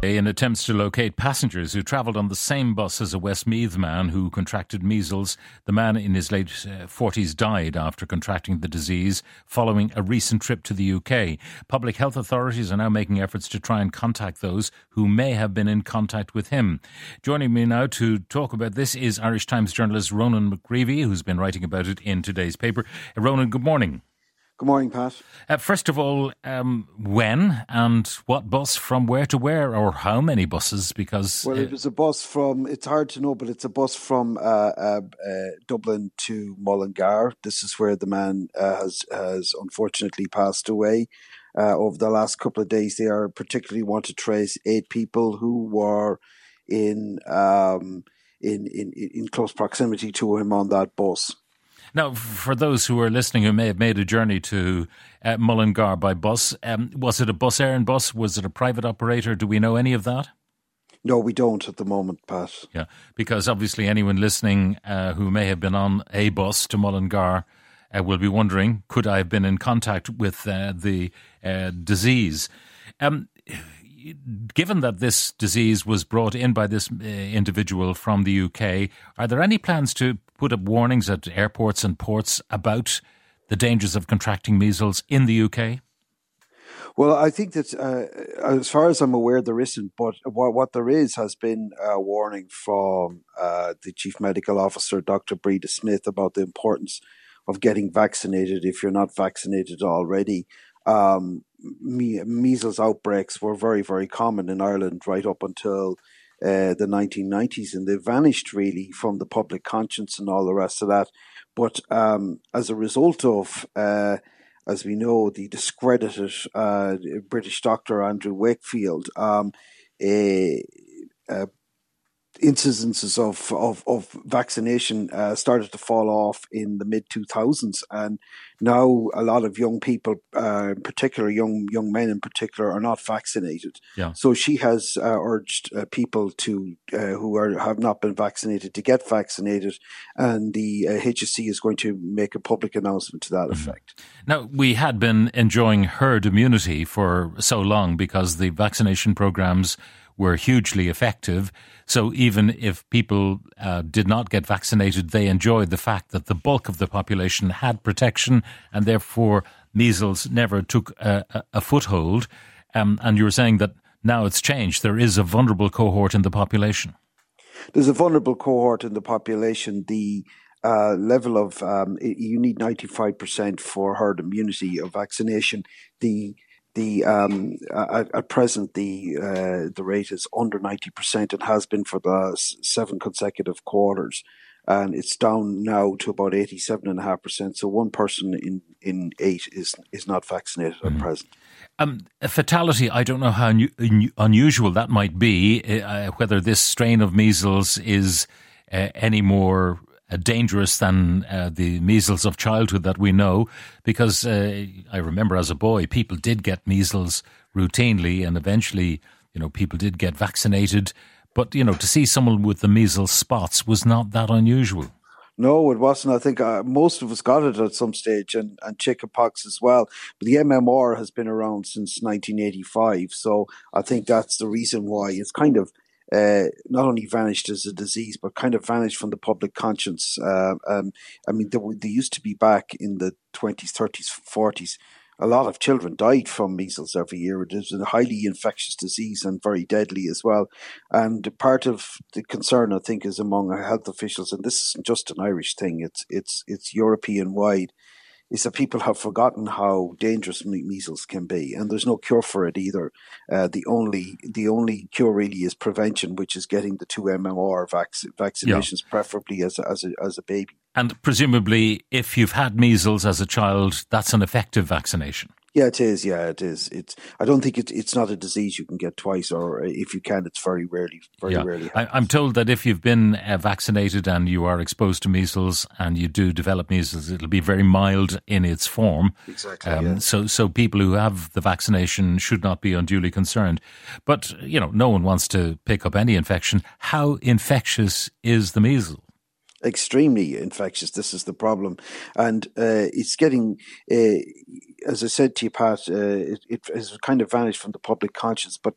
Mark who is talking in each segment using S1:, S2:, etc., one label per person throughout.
S1: In attempts to locate passengers who travelled on the same bus as a Westmeath man who contracted measles, the man in his late uh, 40s died after contracting the disease following a recent trip to the UK. Public health authorities are now making efforts to try and contact those who may have been in contact with him. Joining me now to talk about this is Irish Times journalist Ronan McGreevy, who's been writing about it in today's paper. Uh, Ronan, good morning.
S2: Good morning, Pat.
S1: Uh, first of all, um, when and what bus from where to where, or how many buses? Because
S2: Well, it was a bus from, it's hard to know, but it's a bus from uh, uh, uh, Dublin to Mullingar. This is where the man uh, has, has unfortunately passed away. Uh, over the last couple of days, they are particularly want to trace eight people who were in, um, in, in, in close proximity to him on that bus.
S1: Now, for those who are listening who may have made a journey to uh, Mullingar by bus, um, was it a Bus Éireann bus? Was it a private operator? Do we know any of that?
S2: No, we don't at the moment, Pat.
S1: Yeah, because obviously anyone listening uh, who may have been on a bus to Mullingar uh, will be wondering, could I have been in contact with uh, the uh, disease? Um, given that this disease was brought in by this uh, individual from the UK, are there any plans to put up warnings at airports and ports about the dangers of contracting measles in the UK?
S2: Well, I think that uh, as far as I'm aware, there isn't. But what, what there is has been a warning from uh, the chief medical officer, Dr. Breda Smith, about the importance of getting vaccinated if you're not vaccinated already. Um, me- measles outbreaks were very, very common in Ireland right up until uh, the 1990s, and they vanished really from the public conscience and all the rest of that. But um, as a result of uh, as we know, the discredited uh, British doctor Andrew Wakefield, um, eh, uh, incidences of, of, of vaccination uh, started to fall off in the mid 2000s. And now a lot of young people, uh, in particular young, young men in particular, are not vaccinated.
S1: Yeah.
S2: So she has uh, urged uh, people to uh, who are have not been vaccinated to get vaccinated, and the uh, HSE is going to make a public announcement to that effect.
S1: Now, we had been enjoying herd immunity for so long because the vaccination programs were hugely effective. So even if people uh, did not get vaccinated, they enjoyed the fact that the bulk of the population had protection and therefore measles never took a, a, foothold. Um, and you were saying that now it's changed. There is a vulnerable cohort in the population.
S2: There's a vulnerable cohort in the population. The uh, level of um, you need 95% for herd immunity of vaccination. The the um, at, at present the uh, the rate is under 90% and has been for the seven consecutive quarters. And it's down now to about 87.5%. So one person in, in eight is is not vaccinated at present.
S1: Um, a fatality, I don't know how un- unusual that might be, uh, whether this strain of measles is uh, any more dangerous than uh, the measles of childhood that we know, because uh, I remember as a boy, people did get measles routinely, and eventually, you know, people did get vaccinated. But, you know, to see someone with the measles spots was not that unusual.
S2: No, it wasn't. I think uh, most of us got it at some stage, and, and chickenpox as well. But the MMR has been around since 1985, so I think that's the reason why it's kind of uh, not only vanished as a disease, but kind of vanished from the public conscience. Uh, um, I mean, they, they used to be back in the 20s, 30s, 40s. A lot of children died from measles every year. It is a highly infectious disease and very deadly as well. And part of the concern, I think, is among health officials, and this isn't just an Irish thing; it's it's it's European wide. Is that people have forgotten how dangerous me- measles can be, and there's no cure for it either. Uh, the only the only cure really is prevention, which is getting the two MMR vac- vaccinations, preferably as a, as a as a baby.
S1: And presumably, if you've had measles as a child, that's an effective vaccination.
S2: Yeah, it is. Yeah, it is. It's. I don't think it's. It's not a disease you can get twice, or if you can, it's very rarely. Very rarely.
S1: I, I'm told that if you've been uh, vaccinated and you are exposed to measles and you do develop measles, it'll be very mild in its form.
S2: Exactly,
S1: Um,
S2: yeah.
S1: So, so people who have the vaccination should not be unduly concerned. But you know, no one wants to pick up any infection. How infectious is the measles?
S2: Extremely infectious. This is the problem, and uh, it's getting, uh, as I said to you, Pat, uh, it, it, has kind of vanished from the public conscience. But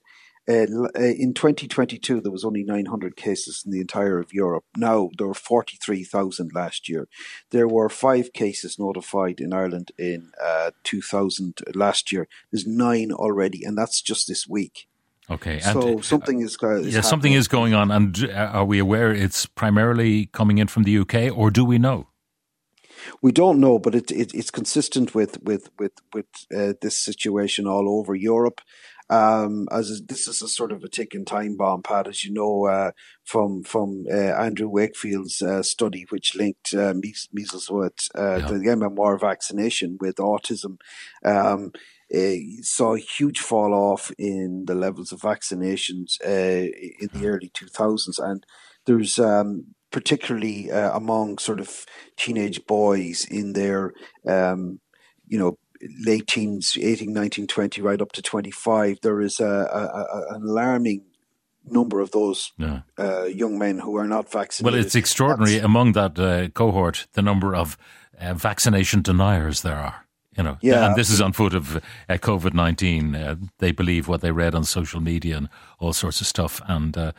S2: uh, uh, in 2022, there was only 900 cases in the entire of Europe. Now there were 43,000 last year. There were five cases notified in Ireland in uh, 2000 last year. There's nine already, and that's just this week.
S1: Okay,
S2: so and, something is, uh,
S1: is yeah, something is going on, and uh, are we aware it's primarily coming in from the UK, or do we know?
S2: We don't know, but it, it it's consistent with with with with uh, this situation all over Europe. Um, as this is a sort of a ticking time bomb, Pat, as you know uh, from from uh, Andrew Wakefield's uh, study, which linked uh, measles with uh, yeah. the MMR vaccination with autism. Um, saw a huge fall off in the levels of vaccinations uh, in the early 2000s, and there's um, particularly uh, among sort of teenage boys in their um, you know late teens, 18, 19, 20, right up to 25, there is a, a, an alarming number of those yeah. uh, young men who are not vaccinated.
S1: Well, it's extraordinary That's, among that uh, cohort the number of uh, vaccination deniers there are. You know, yeah, and this is on foot of uh, COVID nineteen. Uh, they believe what they read on social media and all sorts of stuff, and uh,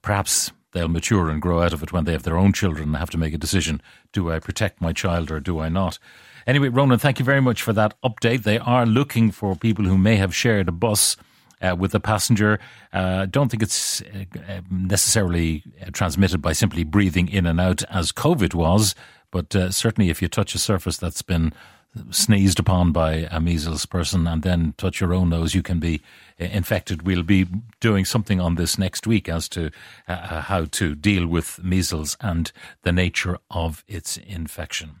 S1: perhaps they'll mature and grow out of it when they have their own children and have to make a decision: Do I protect my child or do I not? Anyway, Ronan, thank you very much for that update. They are looking for people who may have shared a bus. Uh, with a passenger. Uh, don't think it's uh, necessarily transmitted by simply breathing in and out as COVID was, but uh, certainly if you touch a surface that's been sneezed upon by a measles person and then touch your own nose, you can be uh, infected. We'll be doing something on this next week as to uh, how to deal with measles and the nature of its infection.